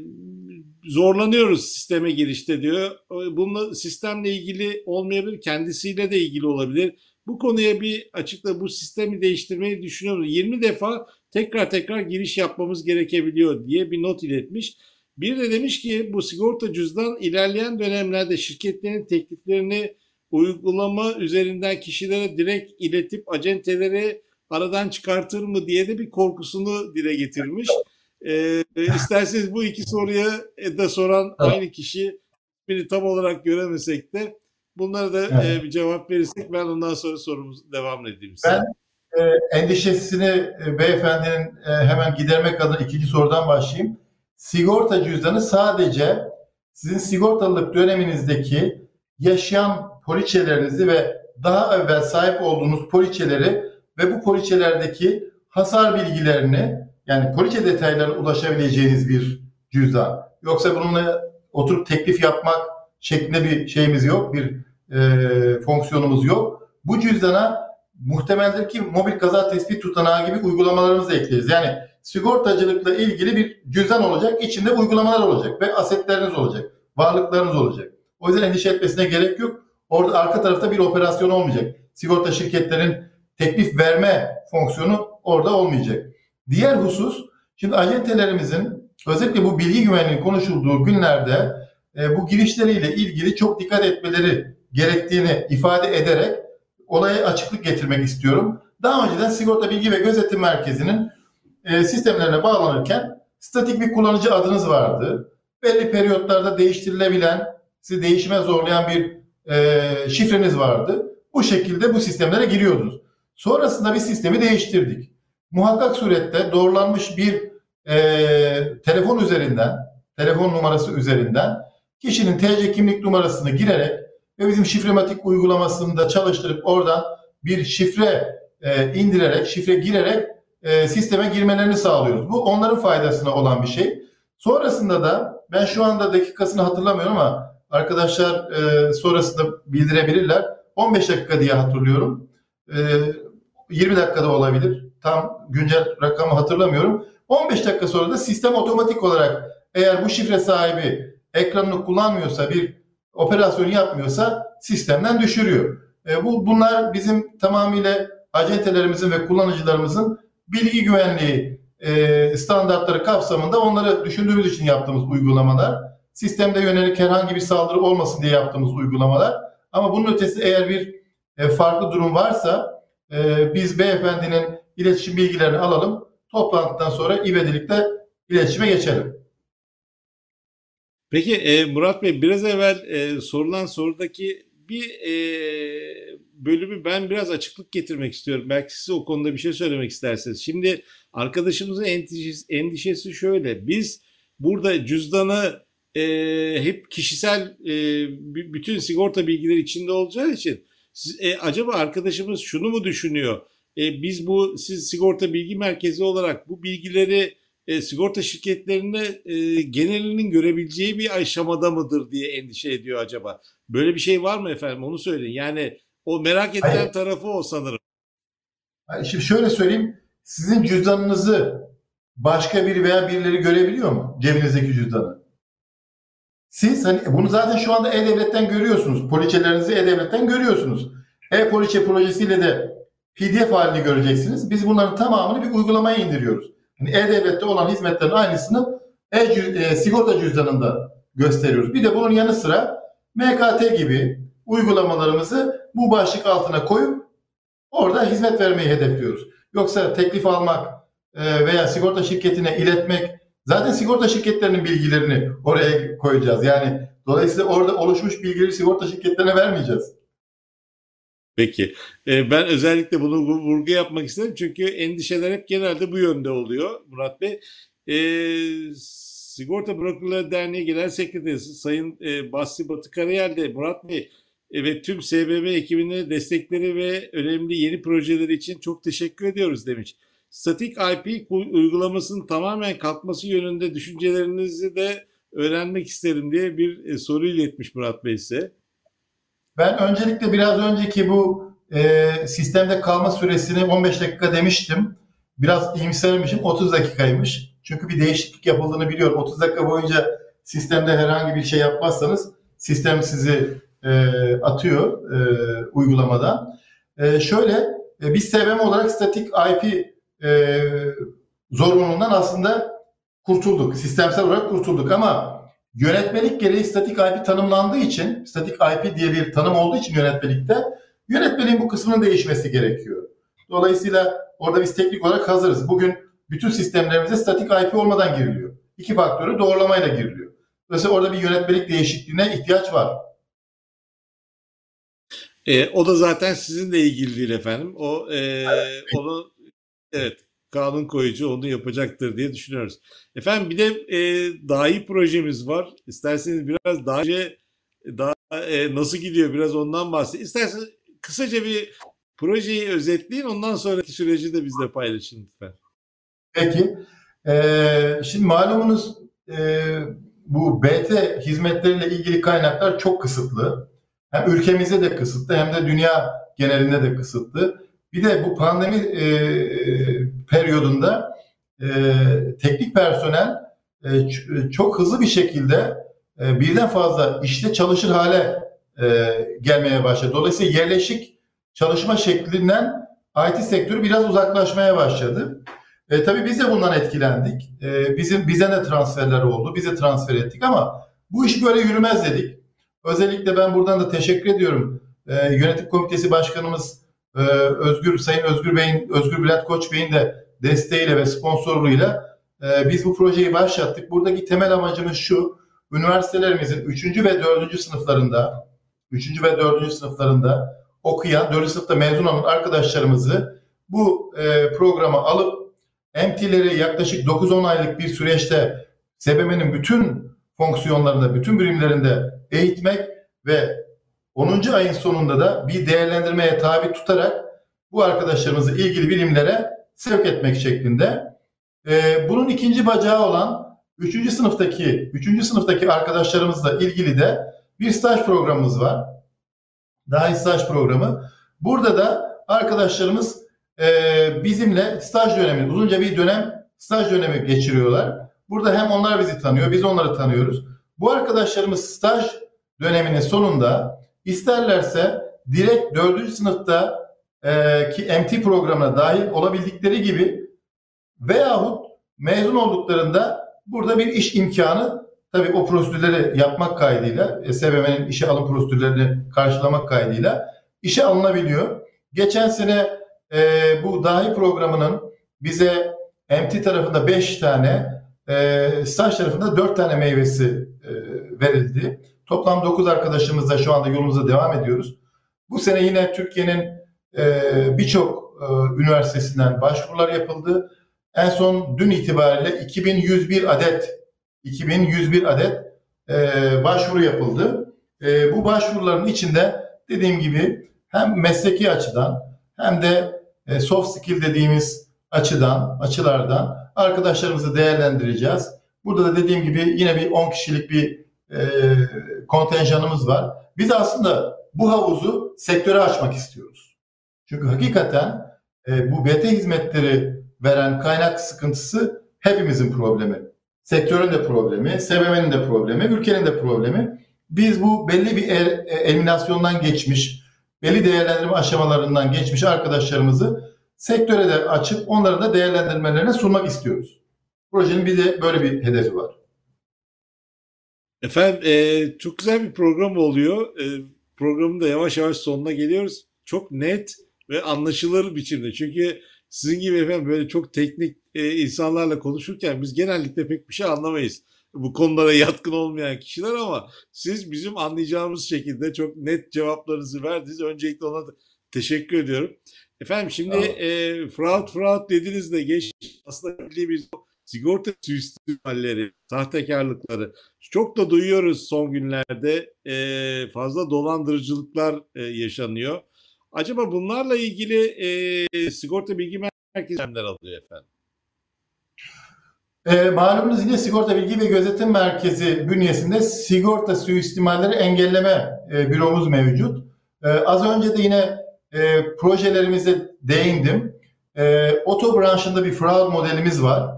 zorlanıyoruz sisteme girişte diyor. Bununla sistemle ilgili olmayabilir, kendisiyle de ilgili olabilir. Bu konuya bir açıkla bu sistemi değiştirmeyi düşünüyoruz. 20 defa tekrar tekrar giriş yapmamız gerekebiliyor diye bir not iletmiş. Bir de demiş ki bu sigorta cüzdan ilerleyen dönemlerde şirketlerin tekliflerini uygulama üzerinden kişilere direkt iletip acenteleri aradan çıkartır mı diye de bir korkusunu dile getirmiş. Ee, isterseniz bu iki soruya da soran aynı kişi biri tam olarak göremesek de bunlara da evet. e, bir cevap verirsek ben ondan sonra sorumuzu devam edeyim size. Ben e, endişesini e, beyefendinin e, hemen gidermek adına ikinci sorudan başlayayım. Sigorta cüzdanı sadece sizin sigortalılık döneminizdeki yaşayan poliçelerinizi ve daha evvel sahip olduğunuz poliçeleri ve bu poliçelerdeki hasar bilgilerini yani poliçe detaylarına ulaşabileceğiniz bir cüzdan. Yoksa bununla oturup teklif yapmak şeklinde bir şeyimiz yok, bir e, fonksiyonumuz yok. Bu cüzdana muhtemeldir ki mobil kaza tespit tutanağı gibi uygulamalarımızı ekleyeceğiz. Yani sigortacılıkla ilgili bir cüzdan olacak, içinde uygulamalar olacak ve asetleriniz olacak, varlıklarınız olacak. O yüzden endişe etmesine gerek yok. Orada arka tarafta bir operasyon olmayacak. Sigorta şirketlerin teklif verme fonksiyonu orada olmayacak. Diğer husus, şimdi acentelerimizin özellikle bu bilgi güvenliği konuşulduğu günlerde e, bu girişleriyle ilgili çok dikkat etmeleri gerektiğini ifade ederek olaya açıklık getirmek istiyorum. Daha önceden Sigorta Bilgi ve Gözetim Merkezi'nin e, sistemlerine bağlanırken statik bir kullanıcı adınız vardı. Belli periyotlarda değiştirilebilen, sizi değişime zorlayan bir e, şifreniz vardı. Bu şekilde bu sistemlere giriyordunuz. Sonrasında bir sistemi değiştirdik muhakkak surette doğrulanmış bir e, telefon üzerinden, telefon numarası üzerinden kişinin TC kimlik numarasını girerek ve bizim şifrematik uygulamasında çalıştırıp oradan bir şifre e, indirerek, şifre girerek e, sisteme girmelerini sağlıyoruz. Bu onların faydasına olan bir şey. Sonrasında da ben şu anda dakikasını hatırlamıyorum ama arkadaşlar e, sonrasında bildirebilirler. 15 dakika diye hatırlıyorum. E, 20 dakikada olabilir tam güncel rakamı hatırlamıyorum. 15 dakika sonra da sistem otomatik olarak eğer bu şifre sahibi ekranını kullanmıyorsa bir operasyon yapmıyorsa sistemden düşürüyor. E, bu bunlar bizim tamamıyla acentelerimizin ve kullanıcılarımızın bilgi güvenliği e, standartları kapsamında onları düşündüğümüz için yaptığımız uygulamalar. Sistemde yönelik herhangi bir saldırı olmasın diye yaptığımız uygulamalar. Ama bunun ötesi eğer bir e, farklı durum varsa e, biz beyefendinin iletişim bilgilerini alalım. Toplantıdan sonra ivedilikle iletişime geçelim. Peki e, Murat Bey biraz evvel e, sorulan sorudaki bir e, bölümü ben biraz açıklık getirmek istiyorum. Belki siz o konuda bir şey söylemek isterseniz. Şimdi arkadaşımızın endişesi, endişesi şöyle. Biz burada cüzdanı e, hep kişisel e, bütün sigorta bilgileri içinde olacağı için siz- e, acaba arkadaşımız şunu mu düşünüyor? E, biz bu siz sigorta bilgi merkezi olarak bu bilgileri e, sigorta şirketlerinde e, genelinin görebileceği bir aşamada mıdır diye endişe ediyor acaba. Böyle bir şey var mı efendim? Onu söyleyin. Yani o merak edilen Hayır. tarafı o sanırım. Yani Şimdi şöyle söyleyeyim. Sizin cüzdanınızı başka biri veya birileri görebiliyor mu? Cebinizdeki cüzdanı. Siz hani bunu zaten şu anda E-Devlet'ten görüyorsunuz. Poliçelerinizi E-Devlet'ten görüyorsunuz. E-Poliçe projesiyle de PDF halini göreceksiniz. Biz bunların tamamını bir uygulamaya indiriyoruz. Yani E-Devlet'te olan hizmetlerin aynısını e, e sigorta cüzdanında gösteriyoruz. Bir de bunun yanı sıra MKT gibi uygulamalarımızı bu başlık altına koyup orada hizmet vermeyi hedefliyoruz. Yoksa teklif almak e, veya sigorta şirketine iletmek zaten sigorta şirketlerinin bilgilerini oraya koyacağız. Yani dolayısıyla orada oluşmuş bilgileri sigorta şirketlerine vermeyeceğiz. Peki. E, ben özellikle bunu vu- vurgu yapmak istedim. Çünkü endişeler hep genelde bu yönde oluyor Murat Bey. E, Sigorta Brokerları Derneği Genel Sekreterisi Sayın e, Basri Batı Karayel de Murat Bey e, ve tüm SBB ekibine destekleri ve önemli yeni projeleri için çok teşekkür ediyoruz demiş. Statik IP uygulamasının tamamen kalkması yönünde düşüncelerinizi de öğrenmek isterim diye bir e, soru iletmiş Murat Bey size. Ben öncelikle biraz önceki bu e, sistemde kalma süresini 15 dakika demiştim. Biraz iyimsermişim. 30 dakikaymış. Çünkü bir değişiklik yapıldığını biliyorum. 30 dakika boyunca sistemde herhangi bir şey yapmazsanız sistem sizi e, atıyor e, uygulamadan. E, şöyle e, biz SBM olarak statik IP e, zorunluluğundan aslında kurtulduk. Sistemsel olarak kurtulduk ama Yönetmelik gereği statik IP tanımlandığı için, statik IP diye bir tanım olduğu için yönetmelikte, yönetmeliğin bu kısmının değişmesi gerekiyor. Dolayısıyla orada biz teknik olarak hazırız. Bugün bütün sistemlerimize statik IP olmadan giriliyor. İki faktörü doğrulamayla giriliyor. Dolayısıyla orada bir yönetmelik değişikliğine ihtiyaç var. E, o da zaten sizinle ilgili değil efendim. O e, onu evet kanun koyucu onu yapacaktır diye düşünüyoruz. Efendim bir de e, dahi projemiz var. İsterseniz biraz daha önce daha e, nasıl gidiyor biraz ondan bahsedin. İsterseniz kısaca bir projeyi özetleyin ondan sonraki süreci de bizle paylaşın lütfen. Peki. Ee, şimdi malumunuz e, bu BT hizmetleriyle ilgili kaynaklar çok kısıtlı. Hem ülkemizde de kısıtlı hem de dünya genelinde de kısıtlı. Bir de bu pandemi e, periyodunda e, teknik personel e, ç- çok hızlı bir şekilde e, birden fazla işte çalışır hale e, gelmeye başladı. Dolayısıyla yerleşik çalışma şeklinden IT sektörü biraz uzaklaşmaya başladı. E, tabii biz de bundan etkilendik. E, bizim bize de transferler oldu. Bize transfer ettik ama bu iş böyle yürümez dedik. Özellikle ben buradan da teşekkür ediyorum. E, yönetim komitesi başkanımız e, Özgür Sayın Özgür Bey'in Özgür Bülent Koç Bey'in de desteğiyle ve sponsorluğuyla e, biz bu projeyi başlattık. Buradaki temel amacımız şu. Üniversitelerimizin 3. ve 4. sınıflarında 3. ve 4. sınıflarında okuyan, 4. sınıfta mezun olan arkadaşlarımızı bu e, programa alıp MT'leri yaklaşık 9-10 aylık bir süreçte SBM'nin bütün fonksiyonlarında, bütün birimlerinde eğitmek ve 10. ayın sonunda da bir değerlendirmeye tabi tutarak bu arkadaşlarımızı ilgili birimlere sevk etmek şeklinde. Ee, bunun ikinci bacağı olan 3. sınıftaki 3. sınıftaki arkadaşlarımızla ilgili de bir staj programımız var. Dahil staj programı. Burada da arkadaşlarımız e, bizimle staj dönemi, uzunca bir dönem staj dönemi geçiriyorlar. Burada hem onlar bizi tanıyor, biz onları tanıyoruz. Bu arkadaşlarımız staj döneminin sonunda isterlerse direkt 4. sınıfta e, ki MT programına dahil olabildikleri gibi veyahut Mezun olduklarında burada bir iş imkanı tabii o prosedürleri yapmak kaydıyla, e, SBM'nin işe alım prosedürlerini karşılamak kaydıyla işe alınabiliyor. Geçen sene e, bu dahi programının bize MT tarafında 5 tane, e, staj tarafında 4 tane meyvesi e, verildi. Toplam 9 arkadaşımızla şu anda yolumuza devam ediyoruz. Bu sene yine Türkiye'nin e, birçok e, üniversitesinden başvurular yapıldı. En son dün itibariyle 2101 adet 2101 adet e, başvuru yapıldı. E, bu başvuruların içinde dediğim gibi hem mesleki açıdan hem de e, soft skill dediğimiz açıdan, açılardan arkadaşlarımızı değerlendireceğiz. Burada da dediğim gibi yine bir 10 kişilik bir e, kontenjanımız var. Biz aslında bu havuzu sektöre açmak istiyoruz. Çünkü hakikaten e, bu BT hizmetleri veren kaynak sıkıntısı hepimizin problemi. Sektörün de problemi, SBM'nin de problemi, ülkenin de problemi. Biz bu belli bir el, e, eliminasyondan geçmiş, belli değerlendirme aşamalarından geçmiş arkadaşlarımızı sektöre de açıp onların da değerlendirmelerine sunmak istiyoruz. Projenin bir de böyle bir hedefi var. Efendim e, çok güzel bir program oluyor. E, programın da yavaş yavaş sonuna geliyoruz. Çok net ve anlaşılır biçimde. Çünkü sizin gibi efendim böyle çok teknik e, insanlarla konuşurken biz genellikle pek bir şey anlamayız. Bu konulara yatkın olmayan kişiler ama siz bizim anlayacağımız şekilde çok net cevaplarınızı verdiniz. Öncelikle ona da teşekkür ediyorum. Efendim şimdi e, fraud fraud dediniz de geç aslında bildiğimiz sigorta suistimalleri, sahtekarlıkları çok da duyuyoruz son günlerde. E, fazla dolandırıcılıklar e, yaşanıyor. Acaba bunlarla ilgili e, sigorta bilgi merkezi neler alıyor efendim? E, malumunuz yine Sigorta Bilgi ve Gözetim Merkezi bünyesinde sigorta suistimalleri engelleme e, büromuz mevcut. E, az önce de yine e, projelerimize değindim. E, oto branşında bir fraud modelimiz var.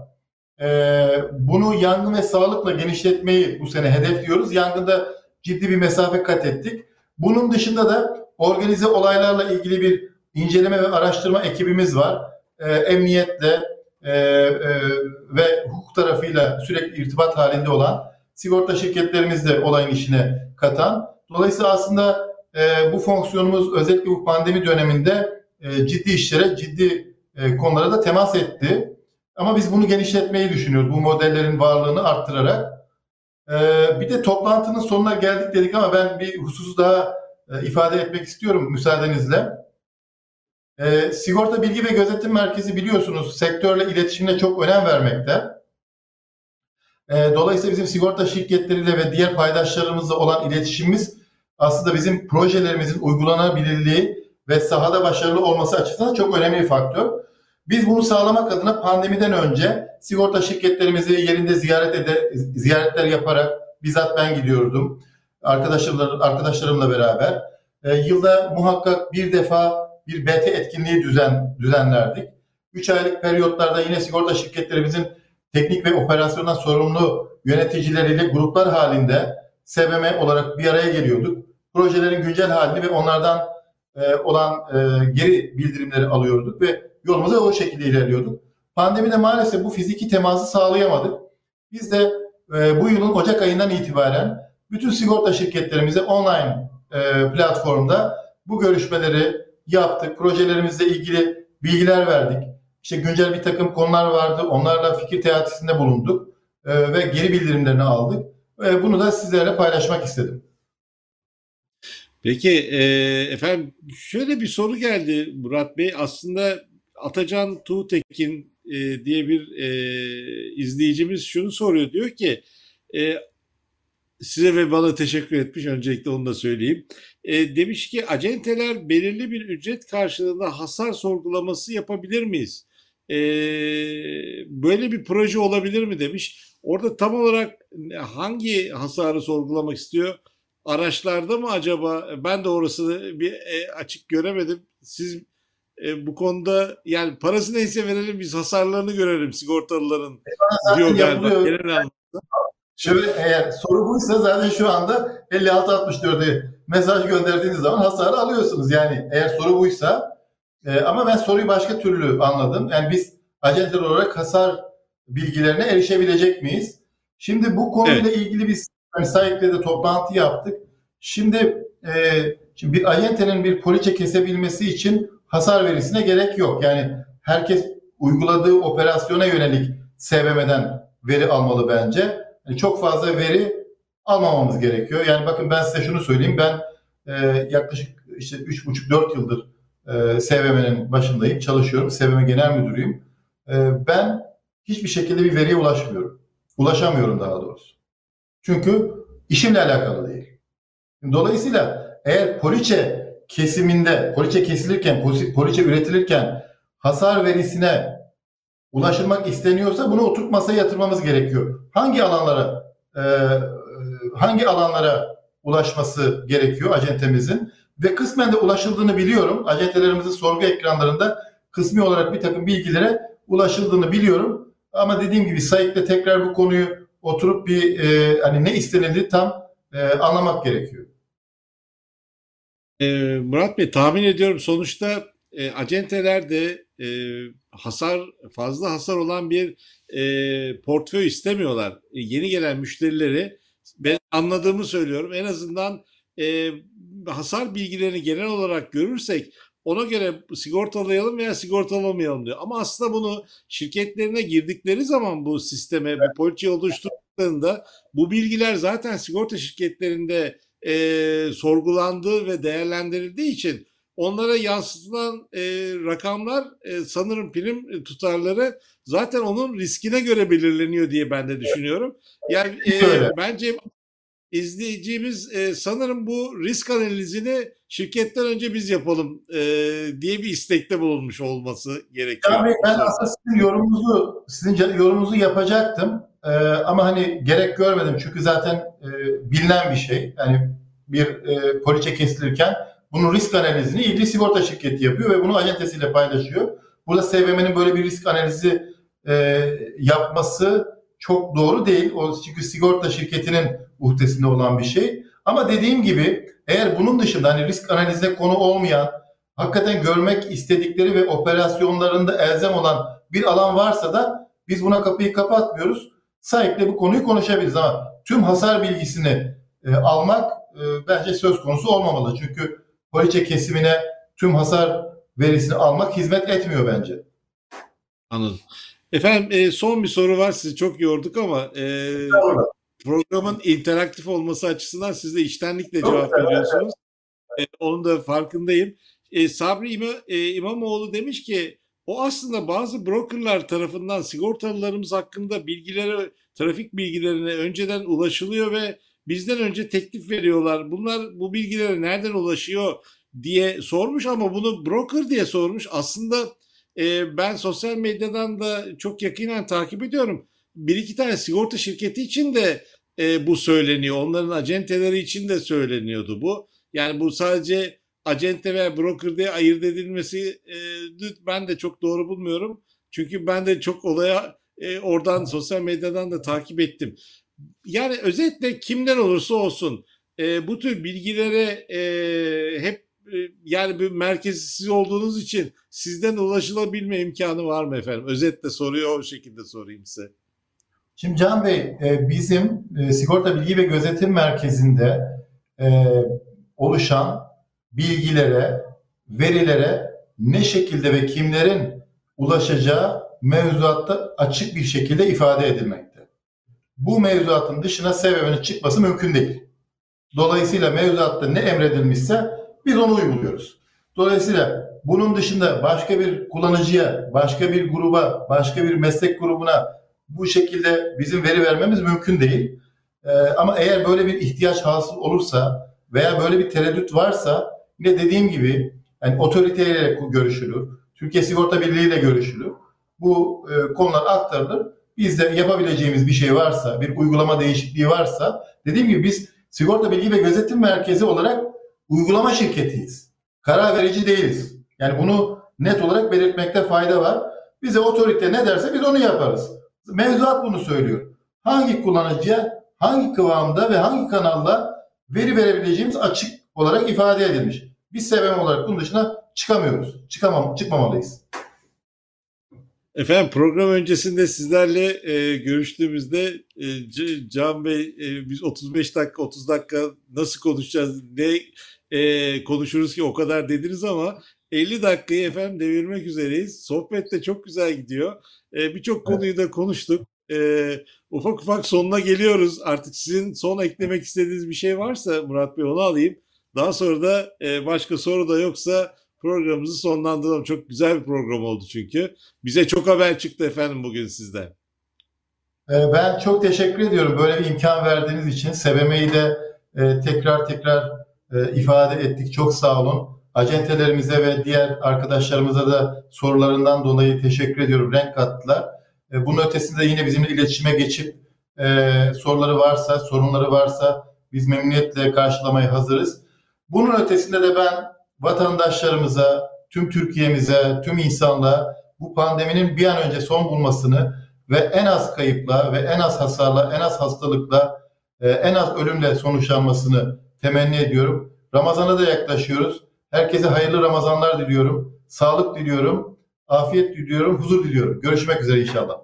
E, bunu yangın ve sağlıkla genişletmeyi bu sene hedefliyoruz. Yangında ciddi bir mesafe kat ettik. Bunun dışında da organize olaylarla ilgili bir inceleme ve araştırma ekibimiz var. E, emniyetle e, e, ve hukuk tarafıyla sürekli irtibat halinde olan sigorta şirketlerimiz de olayın işine katan. Dolayısıyla aslında e, bu fonksiyonumuz özellikle bu pandemi döneminde e, ciddi işlere, ciddi e, konulara da temas etti. Ama biz bunu genişletmeyi düşünüyoruz. Bu modellerin varlığını arttırarak. E, bir de toplantının sonuna geldik dedik ama ben bir hususu daha e, ifade etmek istiyorum müsaadenizle. E, Sigorta Bilgi ve Gözetim Merkezi biliyorsunuz sektörle iletişimine çok önem vermekte. E, dolayısıyla bizim sigorta şirketleriyle ve diğer paydaşlarımızla olan iletişimimiz aslında bizim projelerimizin uygulanabilirliği ve sahada başarılı olması açısından çok önemli bir faktör. Biz bunu sağlamak adına pandemiden önce sigorta şirketlerimizi yerinde ziyaret ede, ziyaretler yaparak bizzat ben gidiyordum arkadaşlarımla, arkadaşlarımla beraber. E, yılda muhakkak bir defa bir BT etkinliği düzen düzenlerdik. 3 aylık periyotlarda yine sigorta şirketlerimizin teknik ve operasyondan sorumlu yöneticileriyle gruplar halinde SBM olarak bir araya geliyorduk. Projelerin güncel halini ve onlardan e, olan e, geri bildirimleri alıyorduk ve yolumuza o şekilde ilerliyorduk. Pandemide maalesef bu fiziki teması sağlayamadık. Biz de e, bu yılın Ocak ayından itibaren bütün sigorta şirketlerimize online e, platformda bu görüşmeleri yaptık. Projelerimizle ilgili bilgiler verdik. İşte güncel bir takım konular vardı. Onlarla fikir teatisinde bulunduk e, ve geri bildirimlerini aldık. E, bunu da sizlerle paylaşmak istedim. Peki e, efendim şöyle bir soru geldi Murat Bey. Aslında Atacan Tuğtekin e, diye bir e, izleyicimiz şunu soruyor. Diyor ki e, size ve bana teşekkür etmiş. Öncelikle onu da söyleyeyim. E, demiş ki acenteler belirli bir ücret karşılığında hasar sorgulaması yapabilir miyiz? E, böyle bir proje olabilir mi demiş. Orada tam olarak hangi hasarı sorgulamak istiyor? Araçlarda mı acaba? Ben de orasını bir e, açık göremedim. Siz e, bu konuda yani parası neyse verelim biz hasarlarını görelim sigortalıların diyor galiba. Genel anlamda. Şöyle eğer soru buysa zaten şu anda 56-64'e mesaj gönderdiğiniz zaman hasarı alıyorsunuz. Yani eğer soru buysa e, ama ben soruyu başka türlü anladım. Yani biz acenteler olarak hasar bilgilerine erişebilecek miyiz? Şimdi bu konuyla Evet. ilgili biz hani SAİK'le de toplantı yaptık. Şimdi, e, şimdi bir ayentenin bir poliçe kesebilmesi için hasar verisine gerek yok. Yani herkes uyguladığı operasyona yönelik SVM'den veri almalı bence. Yani çok fazla veri almamamız gerekiyor. Yani bakın ben size şunu söyleyeyim. Ben e, yaklaşık işte 3,5-4 yıldır e, SVM'nin başındayım. Çalışıyorum. SVM Genel Müdürüyüm. E, ben hiçbir şekilde bir veriye ulaşmıyorum. Ulaşamıyorum daha doğrusu. Çünkü işimle alakalı değil. Dolayısıyla eğer poliçe kesiminde, poliçe kesilirken, poliçe üretilirken hasar verisine ulaşılmak isteniyorsa bunu oturup masaya yatırmamız gerekiyor. Hangi alanlara e, hangi alanlara ulaşması gerekiyor acentemizin ve kısmen de ulaşıldığını biliyorum. Acentelerimizin sorgu ekranlarında kısmi olarak bir takım bilgilere ulaşıldığını biliyorum. Ama dediğim gibi SAİK'le tekrar bu konuyu oturup bir e, hani ne istenildi tam e, anlamak gerekiyor. Ee, Murat Bey tahmin ediyorum sonuçta e, acenteler de e, hasar fazla hasar olan bir e, portföy istemiyorlar. E, yeni gelen müşterileri ben anladığımı söylüyorum. En azından e, hasar bilgilerini genel olarak görürsek ona göre sigortalayalım veya sigortalamayalım diyor. Ama aslında bunu şirketlerine girdikleri zaman bu sisteme, bu poliçeyi oluşturduklarında bu bilgiler zaten sigorta şirketlerinde e, sorgulandığı ve değerlendirildiği için onlara yansıtılan e, rakamlar e, sanırım prim tutarları zaten onun riskine göre belirleniyor diye ben de düşünüyorum. Yani e, bence izleyicimiz e, sanırım bu risk analizini şirketten önce biz yapalım e, diye bir istekte bulunmuş olması gerekiyor. Yani ben aslında sizin yorumunuzu sizin yorumunuzu yapacaktım. Ee, ama hani gerek görmedim çünkü zaten e, bilinen bir şey. Yani bir e, poliçe kesilirken bunun risk analizini ilgili sigorta şirketi yapıyor ve bunu acentesiyle paylaşıyor. Burada SVM'nin böyle bir risk analizi e, yapması çok doğru değil. O çünkü sigorta şirketinin uhdesinde olan bir şey. Ama dediğim gibi eğer bunun dışında hani risk analizine konu olmayan hakikaten görmek istedikleri ve operasyonlarında elzem olan bir alan varsa da biz buna kapıyı kapatmıyoruz. Sahip'le bu konuyu konuşabiliriz ama tüm hasar bilgisini e, almak e, bence söz konusu olmamalı. Çünkü poliçe kesimine tüm hasar verisini almak hizmet etmiyor bence. Anladım. Efendim e, son bir soru var. Sizi çok yorduk ama e, programın interaktif olması açısından siz de içtenlikle cevap veriyorsunuz. E, onun da farkındayım. E, Sabri İma- e, İmamoğlu demiş ki o aslında bazı brokerlar tarafından sigortalılarımız hakkında bilgilere, trafik bilgilerine önceden ulaşılıyor ve bizden önce teklif veriyorlar. Bunlar bu bilgilere nereden ulaşıyor diye sormuş ama bunu broker diye sormuş. Aslında e, ben sosyal medyadan da çok yakinen takip ediyorum. Bir iki tane sigorta şirketi için de e, bu söyleniyor. Onların acenteleri için de söyleniyordu bu. Yani bu sadece acente ve broker diye ayırt edilmesi e, ben de çok doğru bulmuyorum. Çünkü ben de çok olaya e, oradan sosyal medyadan da takip ettim. Yani özetle kimden olursa olsun e, bu tür bilgilere e, hep e, yani bir merkezi olduğunuz için sizden ulaşılabilme imkanı var mı efendim? Özetle soruyu o şekilde sorayım size. Şimdi Can Bey e, bizim e, Sigorta Bilgi ve Gözetim Merkezi'nde e, oluşan bilgilere, verilere ne şekilde ve kimlerin ulaşacağı mevzuatta açık bir şekilde ifade edilmekte. Bu mevzuatın dışına SVM'nin çıkması mümkün değil. Dolayısıyla mevzuatta ne emredilmişse biz onu uyguluyoruz. Dolayısıyla bunun dışında başka bir kullanıcıya, başka bir gruba, başka bir meslek grubuna bu şekilde bizim veri vermemiz mümkün değil. Ee, ama eğer böyle bir ihtiyaç hasıl olursa veya böyle bir tereddüt varsa yine dediğim gibi yani otoriteyle görüşülür. Türkiye Sigorta Birliği ile görüşülür. Bu e, konular aktarılır. Bizde yapabileceğimiz bir şey varsa, bir uygulama değişikliği varsa dediğim gibi biz Sigorta Bilgi ve Gözetim Merkezi olarak uygulama şirketiyiz. Karar verici değiliz. Yani bunu net olarak belirtmekte fayda var. Bize otorite ne derse biz onu yaparız. Mevzuat bunu söylüyor. Hangi kullanıcıya, hangi kıvamda ve hangi kanalla veri verebileceğimiz açık olarak ifade edilmiş. Biz sebep olarak bunun dışına çıkamıyoruz. Çıkamam, çıkmamalıyız. Efendim program öncesinde sizlerle e, görüştüğümüzde e, C- Can Bey e, biz 35 dakika 30 dakika nasıl konuşacağız ne e, konuşuruz ki o kadar dediniz ama 50 dakikayı efendim devirmek üzereyiz. Sohbet de çok güzel gidiyor. E, Birçok konuyu da konuştuk. E, ufak ufak sonuna geliyoruz. Artık sizin son eklemek istediğiniz bir şey varsa Murat Bey onu alayım. Daha sonra da e, başka soru da yoksa programımızı sonlandıralım. Çok güzel bir program oldu çünkü. Bize çok haber çıktı efendim bugün sizden. Ee, Ben çok teşekkür ediyorum böyle bir imkan verdiğiniz için. SBM'yi de e, tekrar tekrar e, ifade ettik. Çok sağ olun. Acentelerimize ve diğer arkadaşlarımıza da sorularından dolayı teşekkür ediyorum. Renk kattılar. E, Bunun ötesinde yine bizimle iletişime geçip e, soruları varsa, sorunları varsa biz memnuniyetle karşılamaya hazırız. Bunun ötesinde de ben vatandaşlarımıza, tüm Türkiye'mize, tüm insanlığa bu pandeminin bir an önce son bulmasını ve en az kayıpla ve en az hasarla, en az hastalıkla, e, en az ölümle sonuçlanmasını temenni ediyorum. Ramazan'a da yaklaşıyoruz. Herkese hayırlı Ramazanlar diliyorum. Sağlık diliyorum. Afiyet diliyorum. Huzur diliyorum. Görüşmek üzere inşallah.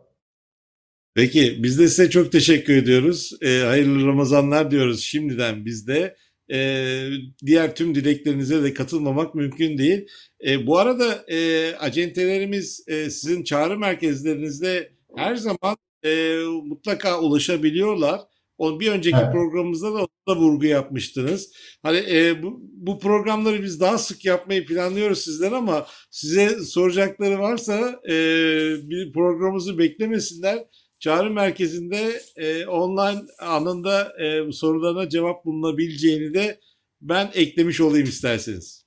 Peki biz de size çok teşekkür ediyoruz. E, hayırlı Ramazanlar diyoruz şimdiden biz de. E, diğer tüm dileklerinize de katılmamak mümkün değil. E, bu arada e, acentelerimiz e, sizin çağrı merkezlerinizde her zaman e, mutlaka ulaşabiliyorlar. O bir önceki Evet. programımızda da da vurgu yapmıştınız. Hani e, bu, bu programları biz daha sık yapmayı planlıyoruz sizden ama size soracakları varsa e, bir programımızı beklemesinler. Çağrı merkezinde e, online anında e, sorularına cevap bulunabileceğini de ben eklemiş olayım isterseniz.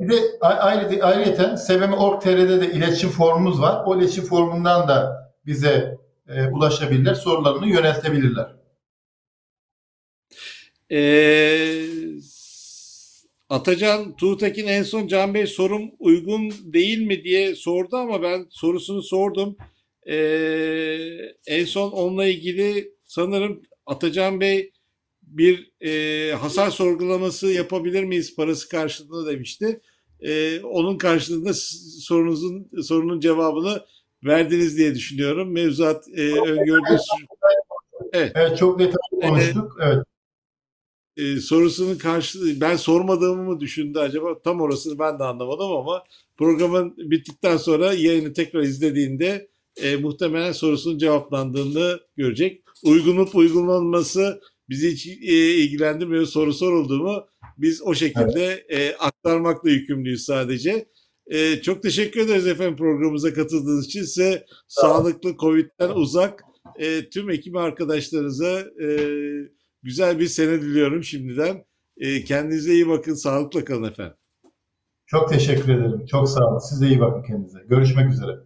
Bir de a- ayrı, ayrıyeten SBM.org.tr'de de iletişim formumuz var. O iletişim formundan da bize e, ulaşabilirler. Sorularını yöneltebilirler. Ee, Atacan Tuğtekin en son Can Bey sorum uygun değil mi diye sordu ama ben sorusunu sordum. Ee, en son onunla ilgili sanırım Atacan Bey bir e, hasar sorgulaması yapabilir miyiz parası karşılığında demişti. Ee, onun karşılığında sorunuzun sorunun cevabını verdiniz diye düşünüyorum. Mevzuat e, öngördüğü Evet çok detaylı konuştuk. Evet. e, sorusunun karşılığı ben sormadığımı mı düşündü acaba tam orasını ben de anlamadım ama programın bittikten sonra yayını tekrar izlediğinde e, muhtemelen sorusunun cevaplandığını görecek. Uygunlup uygulanması bizi hiç e, ilgilendirmiyor soru soruldu mu biz o şekilde e, aktarmakla yükümlüyüz sadece. E, çok teşekkür ederiz efendim programımıza katıldığınız için. Size sağlıklı, Covid'den uzak e, tüm ekip arkadaşlarınıza e, güzel bir sene diliyorum şimdiden. E, kendinize iyi bakın, sağlıkla kalın efendim. Çok teşekkür ederim. Çok sağ olun. Siz de iyi bakın kendinize. Görüşmek üzere.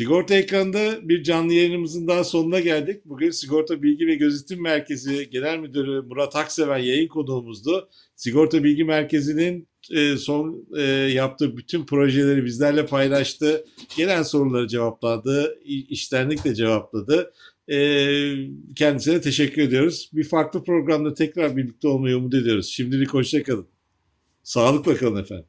Sigorta ekranında bir canlı yayınımızın daha sonuna geldik. Bugün Sigorta Bilgi ve Gözetim Merkezi Genel Müdürü Murat Akseven yayın konuğumuzdu. Sigorta Bilgi Merkezi'nin e, son e, yaptığı bütün projeleri bizlerle paylaştı. Gelen soruları cevapladı, iştenlikle cevapladı. E, kendisine teşekkür ediyoruz. Bir farklı programda tekrar birlikte olmayı umut ediyoruz. Şimdilik hoşça kalın. Sağlıkla kalın efendim.